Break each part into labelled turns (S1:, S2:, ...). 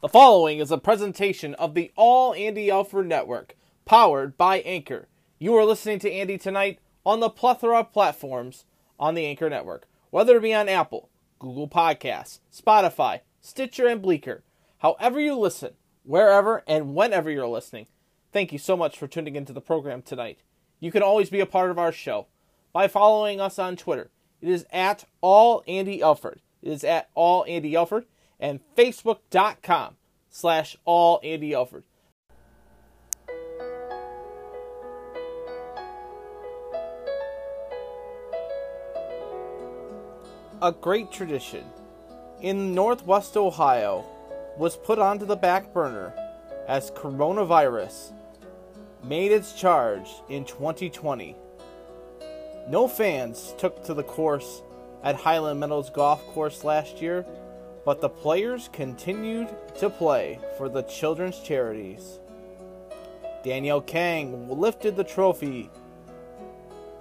S1: The following is a presentation of the All Andy Alford Network, powered by Anchor. You are listening to Andy tonight on the plethora of platforms on the Anchor Network, whether it be on Apple, Google Podcasts, Spotify, Stitcher, and Breaker. However you listen, wherever and whenever you're listening, thank you so much for tuning into the program tonight. You can always be a part of our show by following us on Twitter. It is at All Andy Alford. It is at All Andy Alford and Facebook.com slash All Andy Alford. A great tradition in Northwest Ohio was put onto the back burner as coronavirus made its charge in 2020. No fans took to the course at Highland Meadows Golf Course last year, but the players continued to play for the children's charities. Danielle Kang lifted the trophy,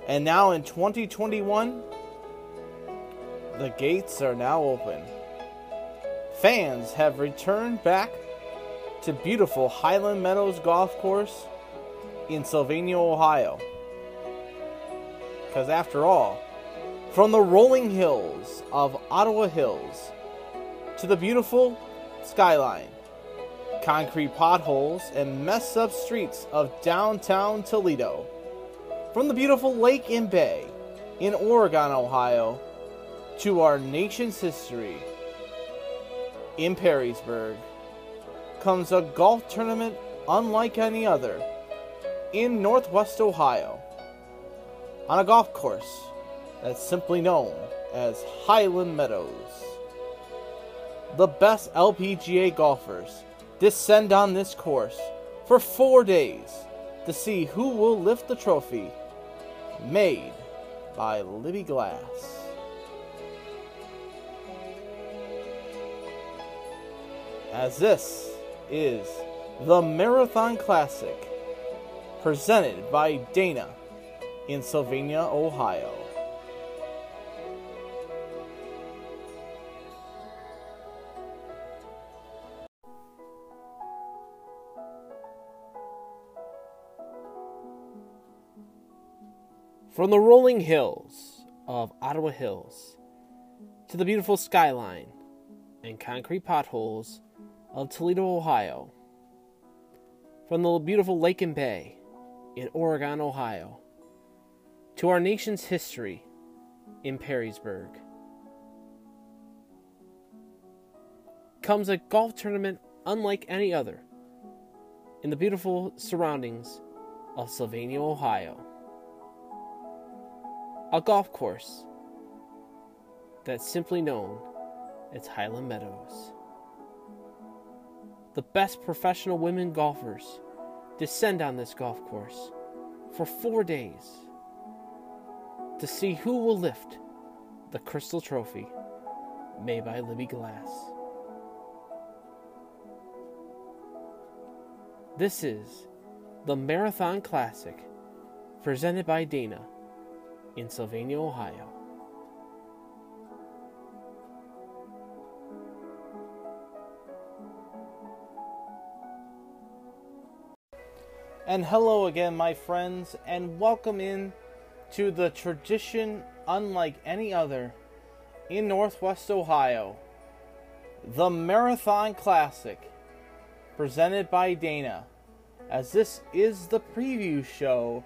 S1: and now in 2021, the gates are now open. Fans have returned back to beautiful Highland Meadows Golf Course in Sylvania, Ohio. Because after all, from the rolling hills of Ottawa Hills to the beautiful skyline, concrete potholes, and messed up streets of downtown Toledo, from the beautiful lake and bay in Oregon, Ohio, to our nation's history. In Perrysburg, comes a golf tournament unlike any other in Northwest Ohio on a golf course that's simply known as Highland Meadows. The best LPGA golfers descend on this course for four days to see who will lift the trophy made by Libbey Glass. As this is the Marathon Classic presented by Dana in Sylvania, Ohio. From the rolling hills of Ottawa Hills to the beautiful skyline and concrete potholes of Toledo, Ohio, from the beautiful Lake and Bay in Oregon, Ohio, to our nation's history in Perrysburg, comes a golf tournament unlike any other in the beautiful surroundings of Sylvania, Ohio a golf course that's simply known as Highland Meadows. The best professional women golfers descend on this golf course for four days to see who will lift the crystal trophy made by Libbey Glass. This is the Marathon Classic presented by Dana in Sylvania, Ohio. And hello again, my friends, and welcome in to the tradition unlike any other in Northwest Ohio the Marathon Classic, presented by Dana, as this is the preview show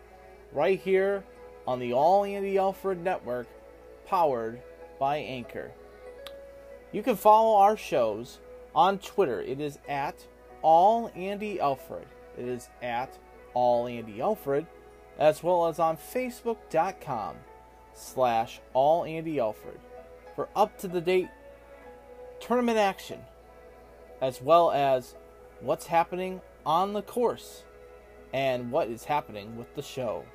S1: right here on the All Andy Alford Network, powered by Anchor. You can follow our shows on Twitter. It is at All Andy Alford. It is at All Andy Alford, as well as on Facebook.com slash All Andy Alford for up to the date tournament action, as well as what's happening on the course and what is happening with the show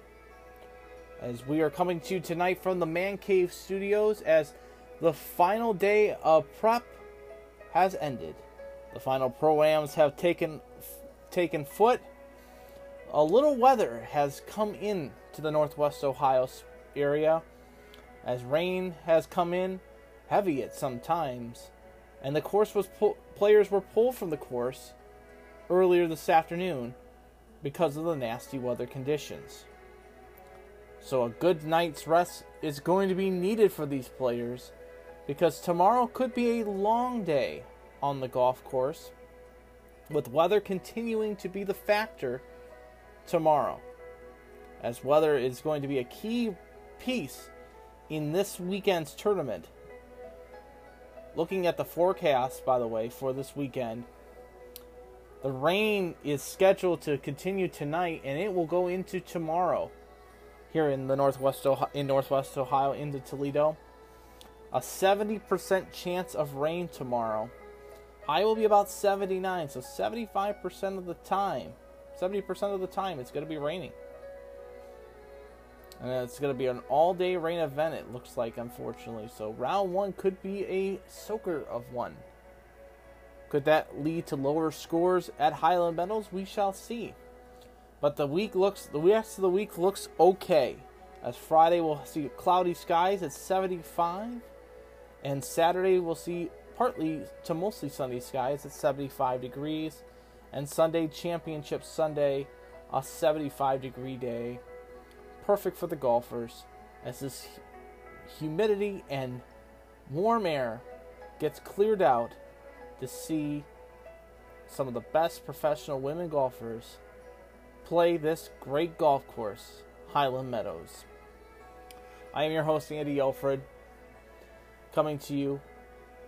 S1: as we are coming to you tonight from the Man Cave Studios as the final day of prep has ended. The final programs have taken taken foot. A little weather has come in to the northwest Ohio area as rain has come in heavy at some times and the course was players were pulled from the course earlier this afternoon because of the nasty weather conditions. So a good night's rest is going to be needed for these players because tomorrow could be a long day on the golf course with weather continuing to be the factor tomorrow. As weather is going to be a key piece in this weekend's tournament. Looking at the forecast, by the way, for this weekend, the rain is scheduled to continue tonight and it will go into tomorrow here in the northwest Ohio, in northwest Ohio into Toledo. A 70% chance of rain tomorrow. High will be about 79, so 75% of the time, 70% of the time it's going to be raining. And it's going to be an all day rain event, it looks like, unfortunately. So round one could be a soaker of one. Could that lead to lower scores at Highland Meadows? We shall see. But the week looks the rest of the week looks okay. As Friday we'll see cloudy skies at 75, and Saturday we'll see partly to mostly sunny skies at 75 degrees, and Sunday Championship Sunday a 75 degree day. Perfect for the golfers as this humidity and warm air gets cleared out to see some of the best professional women golfers play this great golf course, Highland Meadows. I am your host, Andy Alford, coming to you,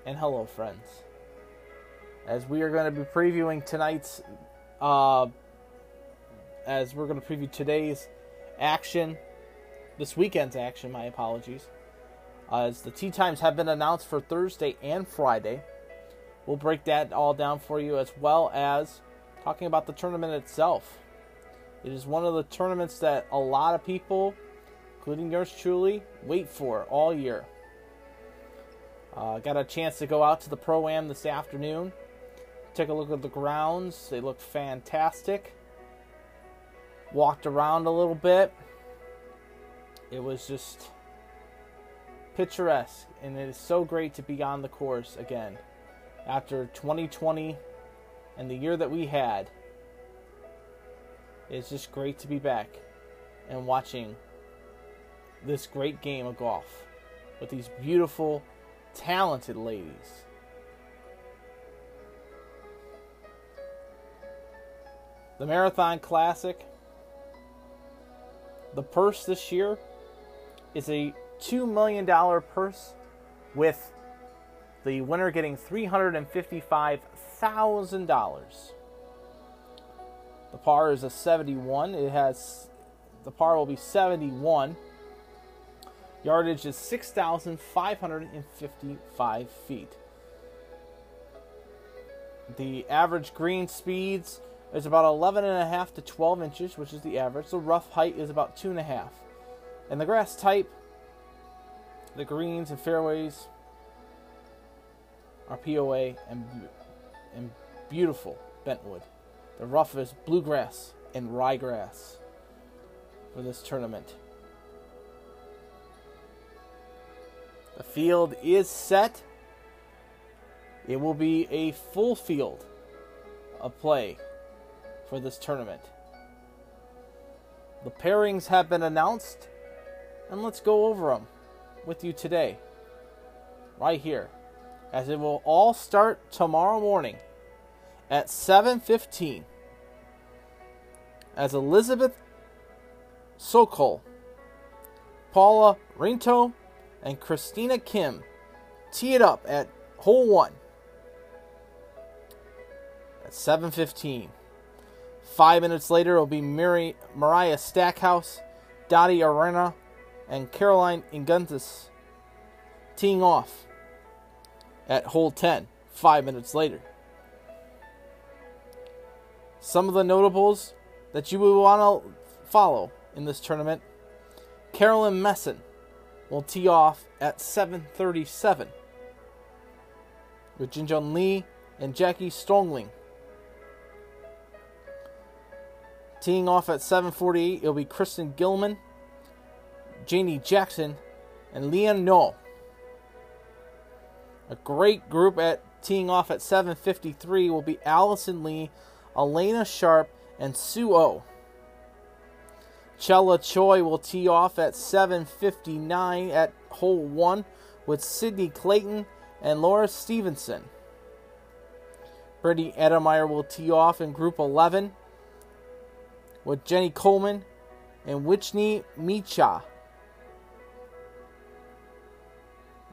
S1: and hello, friends. As we are going to be previewing tonight's, uh, as we're going to preview today's action, this weekend's action, my apologies, as the tee times have been announced for Thursday and Friday. We'll break that all down for you as well as talking about the tournament itself. It is one of the tournaments that a lot of people, including yours truly, wait for all year. Uh, got a chance to go out to the Pro Am this afternoon. Take a look at the grounds. They look fantastic walked around a little bit. It was just picturesque, and it is so great to be on the course again after 2020 and the year that we had. It's just great to be back and watching this great game of golf with these beautiful, talented ladies. The Marathon Classic the purse this year is a $2 million purse with the winner getting $355,000. The par is a 71. It has the par will be 71. Yardage is 6,555 feet. The average green speeds is about 11 and a half to 12 inches, which is the average. The rough height is about two and a half. And the grass type, the greens and fairways are POA and, and beautiful bentwood. The roughest bluegrass and ryegrass for this tournament. The field is set. It will be a full field of play for this tournament. The pairings have been announced, and let's go over them with you today, right here, as it will all start tomorrow morning at 7:15 as Elizabeth Szokol, Paula Rinto, and Christina Kim tee it up at hole 1 at 7:15. Five minutes later, it'll be Mary, Mariah Stackhouse, Dottie Ardina, and Caroline Inguntis teeing off at hole 10, five minutes later. Some of the notables that you will want to follow in this tournament Caroline Masson will tee off at 7.37 with Jinjun Lee and Jackie Stongling Teeing off at 7:48, it'll be Kristen Gillman, Janie Jackson, and Leanne Knoll. A great group at teeing off at 7:53 will be Allison Lee, Alena Sharp, and Sue O. Chella Choi will tee off at 7:59 at hole 1 with Sydney Clayton and Laura Stevenson. Brittany Edemeyer will tee off in group 11 with Jenny Coleman and Whitney Micha.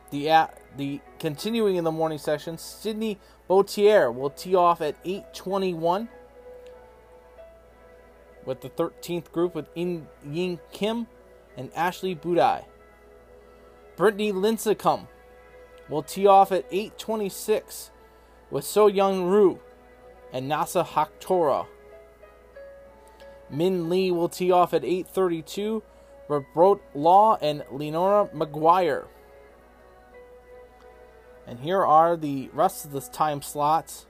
S1: The the continuing in the morning section, Sydney Boutier will tee off at 8:21 with the 13th group with In Ying Kim and Ashley Budai. Brittany Lincicome will tee off at 8:26 with So Young Roo and Nasa Hataoka. Min Lee will tee off at 8:32 with Brot Law and Lenora McGuire. And here are the rest of the time slots.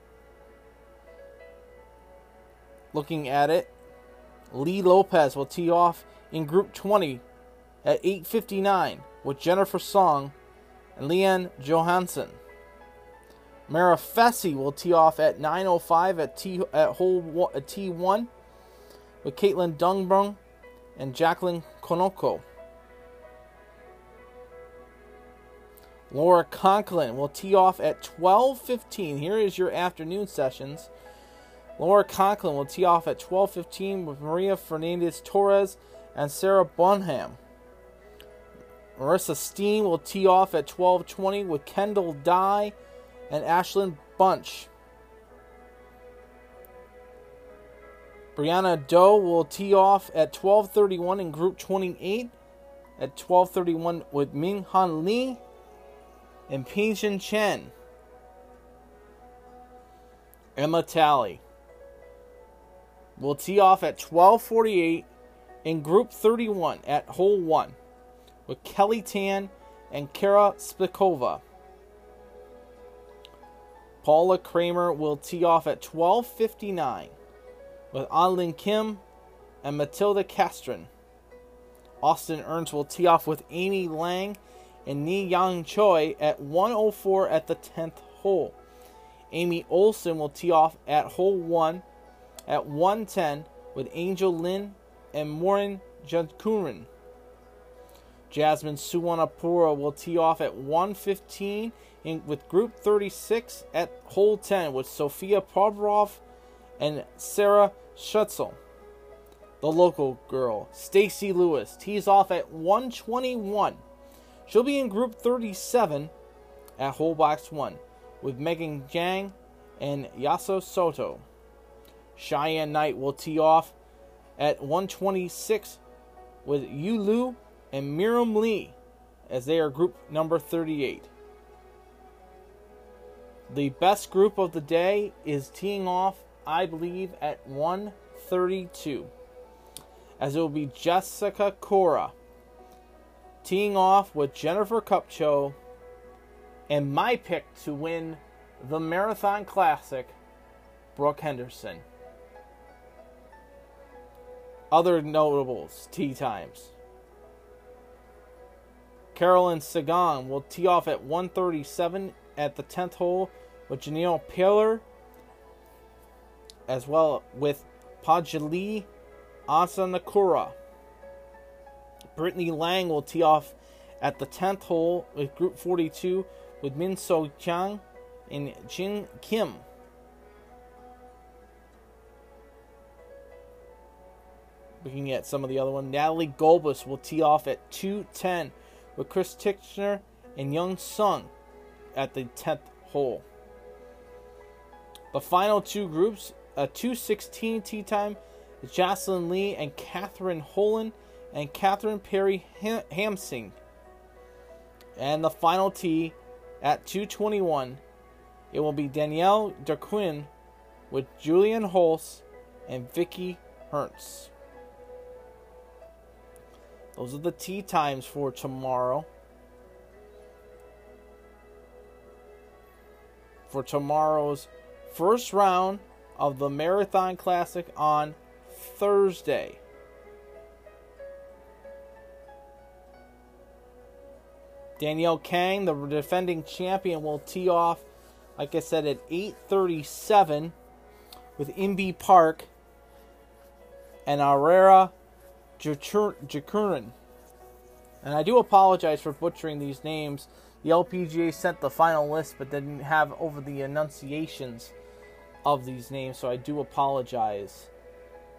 S1: Looking at it, Lee Lopez will tee off in Group 20 at 8:59 with Jennifer Song and Leanne Johansson. Mara Fessy will tee off at 9:05 at T at hole at T1 with Caitlin Dungbrung and Jacqueline Konoko. Laura Conklin will tee off at 12:15. Here is your afternoon sessions. Laura Conklin will tee off at 12:15 with Maria Fernandez Torres and Sarah Bonham. Marissa Steen will tee off at 12:20 with Kendall Dye and Ashlyn Bunch. Brianna Doe will tee off at 12:31 in Group 28. At 12:31 with Ming Han Lee and Pingshin Chen. Emma Talley will tee off at 12:48 in Group 31 at Hole 1 with Kelly Tan and Kara Spikova. Paula Creamer will tee off at 12:59 with Anlin Kim and Matilda Castren. Austin Ernst will tee off with Amy Lang and Ni Yang Choi at 104 at the 10th hole. Amy Olson will tee off at hole 1 at 110 with Angel Lin and Morin Jankurin. Jasmine Suwannapura will tee off at 115 in, with Group 36 at hole 10 with Sofia Provorov and Sarah Schutzel. The local girl, Stacy Lewis, tees off at 121. She'll be in Group 37 at hole box 1 with Megan Jang and Yaso Soto. Cheyenne Knight will tee off at 126 with Yu Liu and Mirim Lee as they are group number 38. The best group of the day is teeing off, I believe, at 132. As it will be Jessica Korda teeing off with Jennifer Kupcho and my pick to win the Marathon Classic, Brooke Henderson. Other notables, tee times. Carolyn Sagan will tee off at 137 at the 10th hole with Janelle Pillar, as well with Pajali Asanakura. Brittany Lang will tee off at the 10th hole with Group 42 with Min So Chang and Jin Kim. Looking at some of the other ones, Natalie Gulbis will tee off at 210 with Chris Tichner and Young Sung at the 10th hole. The final two groups, a 216 tee time, Jocelyn Lee and Catherine Holan and Catherine Perry Hamsing. And the final tee at 221, it will be Danielle Darquin with Julian Holst and Vicky Hertz. Those are the tee times for tomorrow. For tomorrow's first round of the Marathon Classic on Thursday. Danielle Kang, the defending champion, will tee off like I said, at 8:37 with Inbee Park and Aurora Jacurin. And I do apologize for butchering these names. The LPGA sent the final list, but didn't have over the enunciations of these names, so I do apologize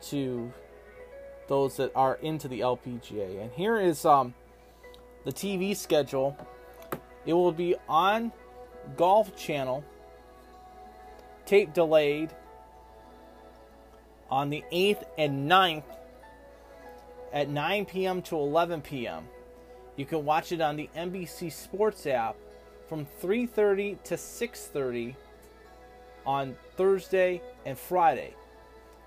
S1: to those that are into the LPGA. And here is um, the TV schedule. It will be on Golf Channel, tape delayed on the 8th and 9th at 9 p.m. to 11 p.m. You can watch it on the NBC Sports app from 3:30 to 6:30 on Thursday and Friday.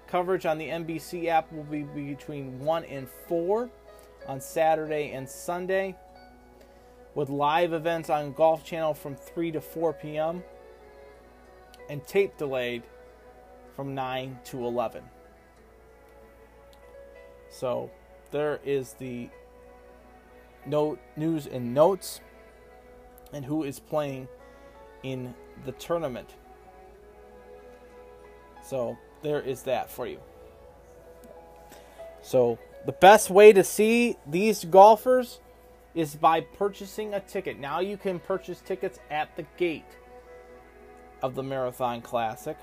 S1: Coverage on the NBC app will be between 1 and 4 on Saturday and Sunday, with live events on Golf Channel from 3 to 4 p.m. and tape delayed from 9 to 11. So there is the note news and notes and who is playing in the tournament. So there is that for you. So the best way to see these golfers is by purchasing a ticket. Now you can purchase tickets at the gate of the Marathon Classic.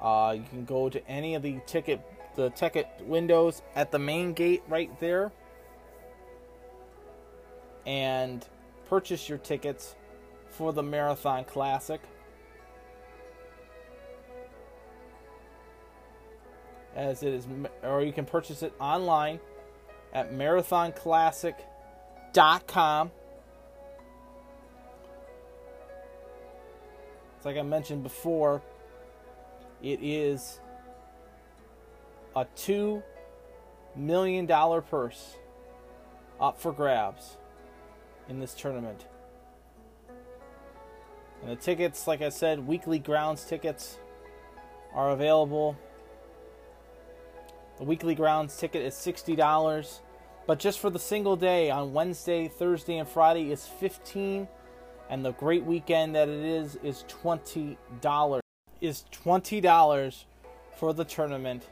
S1: Uh, you can go to any of the ticket the ticket windows at the main gate right there and purchase your tickets for the Marathon Classic. As it is, or you can purchase it online at marathonclassic.com. It's like I mentioned before, it is a $2 million purse up for grabs in this tournament. And the tickets, like I said, weekly grounds tickets are available. The weekly grounds ticket is $60, but just for the single day on Wednesday, Thursday, and Friday is 15 and the great weekend that it is is $20. Is $20 for the tournament.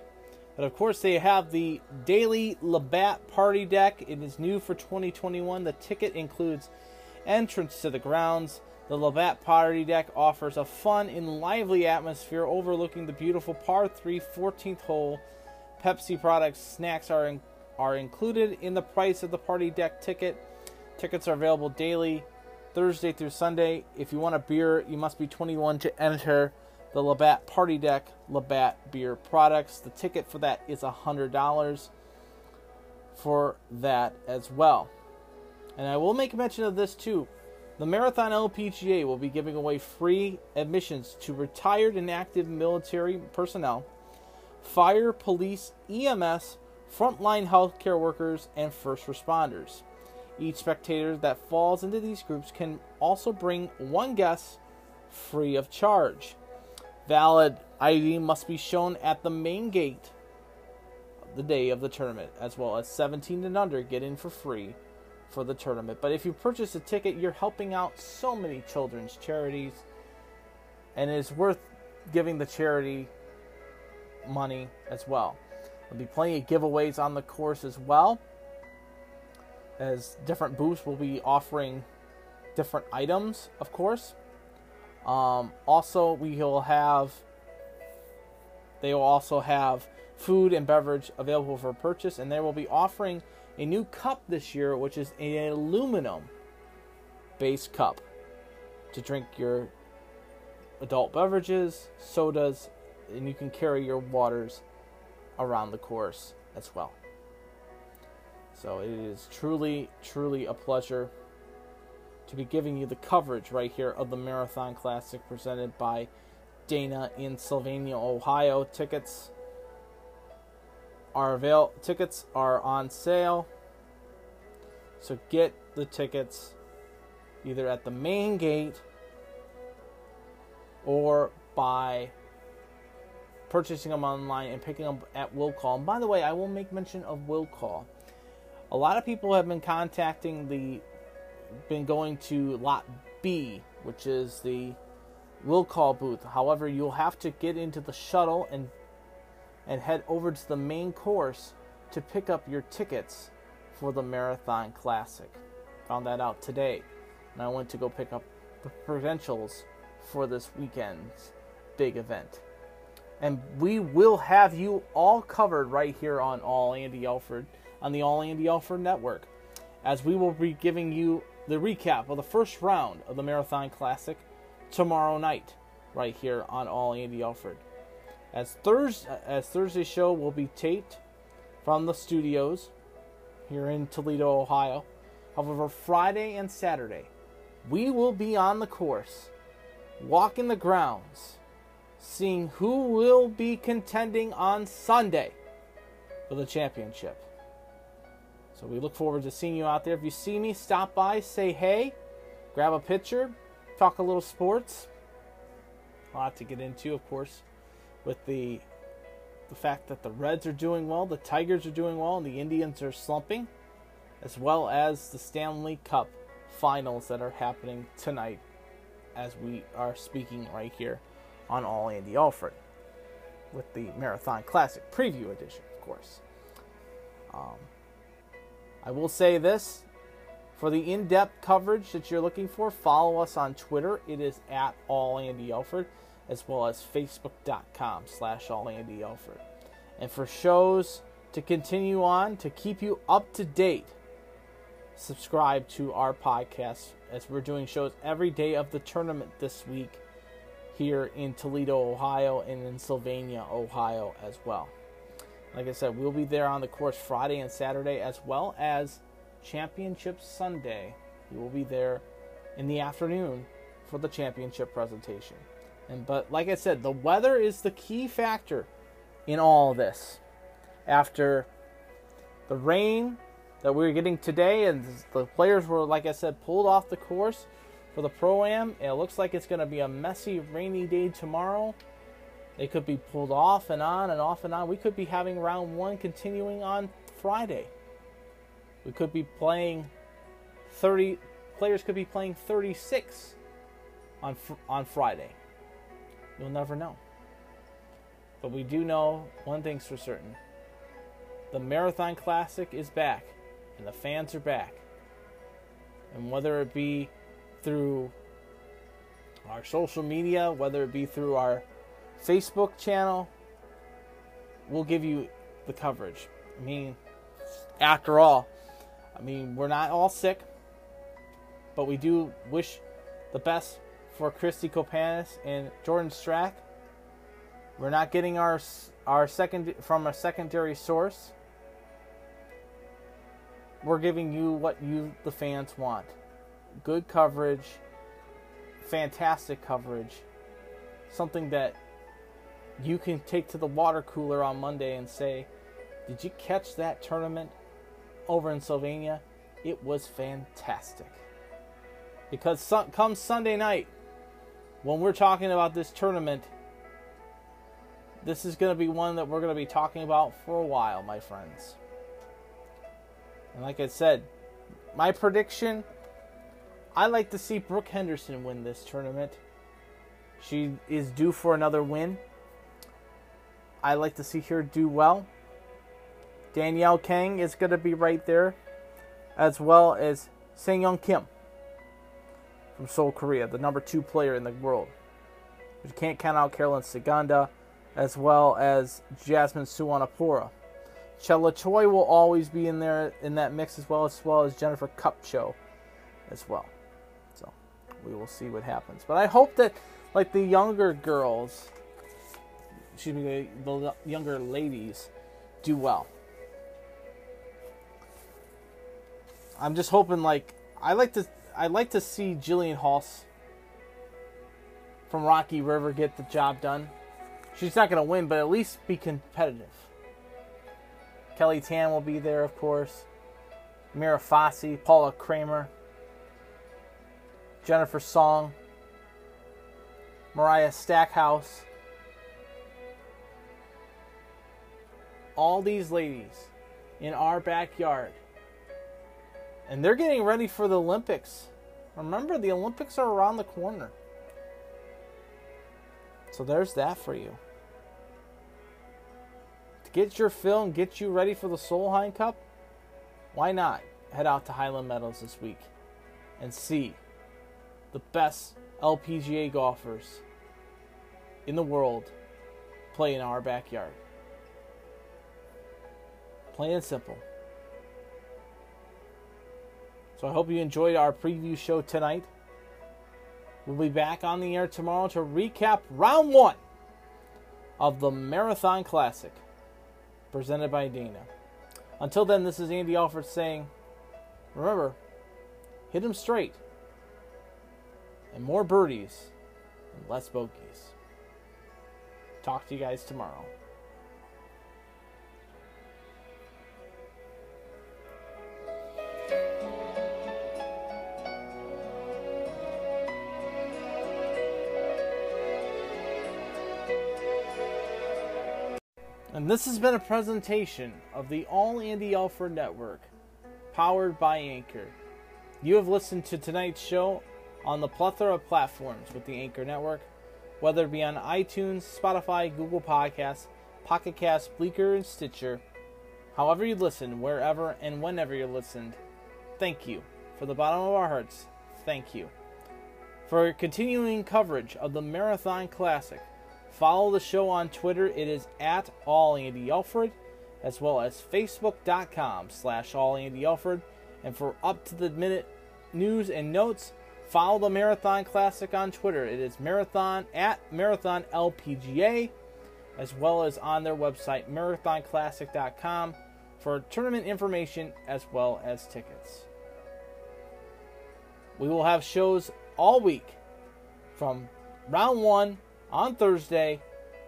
S1: But of course, they have the daily Labatt Party Deck. It is new for 2021. The ticket includes entrance to the grounds. The Labatt Party Deck offers a fun and lively atmosphere overlooking the beautiful par 3 14th hole. Pepsi products, snacks are in, are included in the price of the party deck ticket. Tickets are available daily, Thursday through Sunday. If you want a beer, you must be 21 to enter the Labatt Party Deck Labatt Beer products. The ticket for that is $100 for that as well. And I will make mention of this too. The Marathon LPGA will be giving away free admissions to retired and active military personnel, fire, police, EMS, frontline healthcare workers, and first responders. Each spectator that falls into these groups can also bring one guest free of charge. Valid ID must be shown at the main gate the day of the tournament, as well as 17 and under get in for free for the tournament. But if you purchase a ticket, you're helping out so many children's charities, and it is worth giving the charity money as well. There'll be plenty of giveaways on the course as well, as different booths will be offering different items, of course. Um, also, we will have. They will also have food and beverage available for purchase, and they will be offering a new cup this year, which is an aluminum base cup to drink your adult beverages, sodas, and you can carry your waters around the course as well. So it is truly, truly a pleasure to be giving you the coverage right here of the Marathon Classic presented by Dana in Sylvania, Ohio. Tickets are avail tickets are on sale. So get the tickets either at the main gate or by purchasing them online and picking them at Will Call. And by the way, I will make mention of Will Call. A lot of people have been contacting the been going to lot B which is the will call booth. However, you'll have to get into the shuttle and and head over to the main course to pick up your tickets for the Marathon Classic. Found that out today. And I went to go pick up the credentials for this weekend's big event. And we will have you all covered right here on All Andy Alford on the All Andy Alford Network, as we will be giving you the recap of the first round of the Marathon Classic tomorrow night, right here on All Andy Alford. As Thursday, as Thursday's show will be taped from the studios here in Toledo, Ohio. However, Friday and Saturday, we will be on the course, walking the grounds, seeing who will be contending on Sunday for the championship. So we look forward to seeing you out there. If you see me, stop by, say hey, grab a picture, talk a little sports. A lot to get into, of course, with the the fact that the Reds are doing well, the Tigers are doing well, and the Indians are slumping, as well as the Stanley Cup finals that are happening tonight as we are speaking right here on All Andy Alford with the Marathon Classic preview edition, of course. Um, I will say this for the in depth coverage that you're looking for, follow us on Twitter. It is at All Andy Alford, as well as Facebook.com slash All Andy Alford. And for shows to continue on, to keep you up to date, subscribe to our podcast as we're doing shows every day of the tournament this week here in Toledo, Ohio, and in Sylvania, Ohio as well. Like I said, we'll be there on the course Friday and Saturday as well as Championship Sunday. We will be there in the afternoon for the championship presentation. And but like I said, the weather is the key factor in all this. After the rain that we are getting today, and the players were, like I said, pulled off the course for the pro am. It looks like it's going to be a messy, rainy day tomorrow. They could be pulled off and on and off and on. We could be having round one continuing on Friday. We could be playing 30 players could be playing 36 on on Friday. You'll never know. But we do know one thing's for certain. The Marathon Classic is back and the fans are back. And whether it be through our social media, whether it be through our Facebook channel, we'll give you the coverage. I mean, after all, I mean, we're not all sick, but we do wish the best for Christy Kopanis and Jordan Strack. We're not getting our our second from a secondary source. We're giving you what you the fans want. Good coverage, fantastic coverage. Something that you can take to the water cooler on Monday and say, "Did you catch that tournament over in Sylvania? It was fantastic." Because come Sunday night, when we're talking about this tournament, this is going to be one that we're going to be talking about for a while, my friends. And like I said, my prediction I like to see Brooke Henderson win this tournament. She is due for another win. I like to see her do well. Danielle Kang is going to be right there, as well as Sang Young Kim from Seoul, Korea, the number two player in the world. You can't count out Carolyn Saganda, as well as Jasmine Suwannapura. Chella Choi will always be in there in that mix as well, as well as Jennifer Kupcho as well. We will see what happens. But I hope that like the younger girls, excuse me, the younger ladies do well. I'm just hoping like I like to I like to see Jillian Hulse from Rocky River get the job done. She's not going to win, but at least be competitive. Kelly Tan will be there, of course. Mira Fossey, Paula Creamer, Jennifer Song, Mariah Stackhouse. All these ladies in our backyard. And they're getting ready for the Olympics Remember, the Olympics are around the corner. So there's that for you. To get your fill and get you ready for the Solheim Cup, why not head out to Highland Meadows this week and see the best LPGA golfers in the world play in our backyard. Plain and simple. So I hope you enjoyed our preview show tonight. We'll be back on the air tomorrow to recap round one of the Marathon Classic presented by Dana. Until then, this is Andy Alford saying, remember, hit them straight and more birdies and less bogeys. Talk to you guys tomorrow. And this has been a presentation of the All Andy Alford Network, powered by Anchor. You have listened to tonight's show on the plethora of platforms with the Anchor Network, whether it be on iTunes, Spotify, Google Podcasts, Pocket Cast, Breaker, and Stitcher. However you listen, wherever and whenever you listened, thank you. For the bottom of our hearts, thank you. For continuing coverage of the Marathon Classic, Follow the show on Twitter. It is at All Andy as well as Facebook.com slash All Andy. And for up to the minute news and notes, follow the Marathon Classic on Twitter. It is Marathon at Marathon LPGA, as well as on their website marathonclassic.com for tournament information as well as tickets. We will have shows all week from round one on Thursday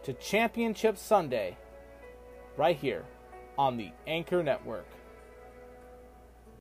S1: to Championship Sunday right here on the Anchor Network.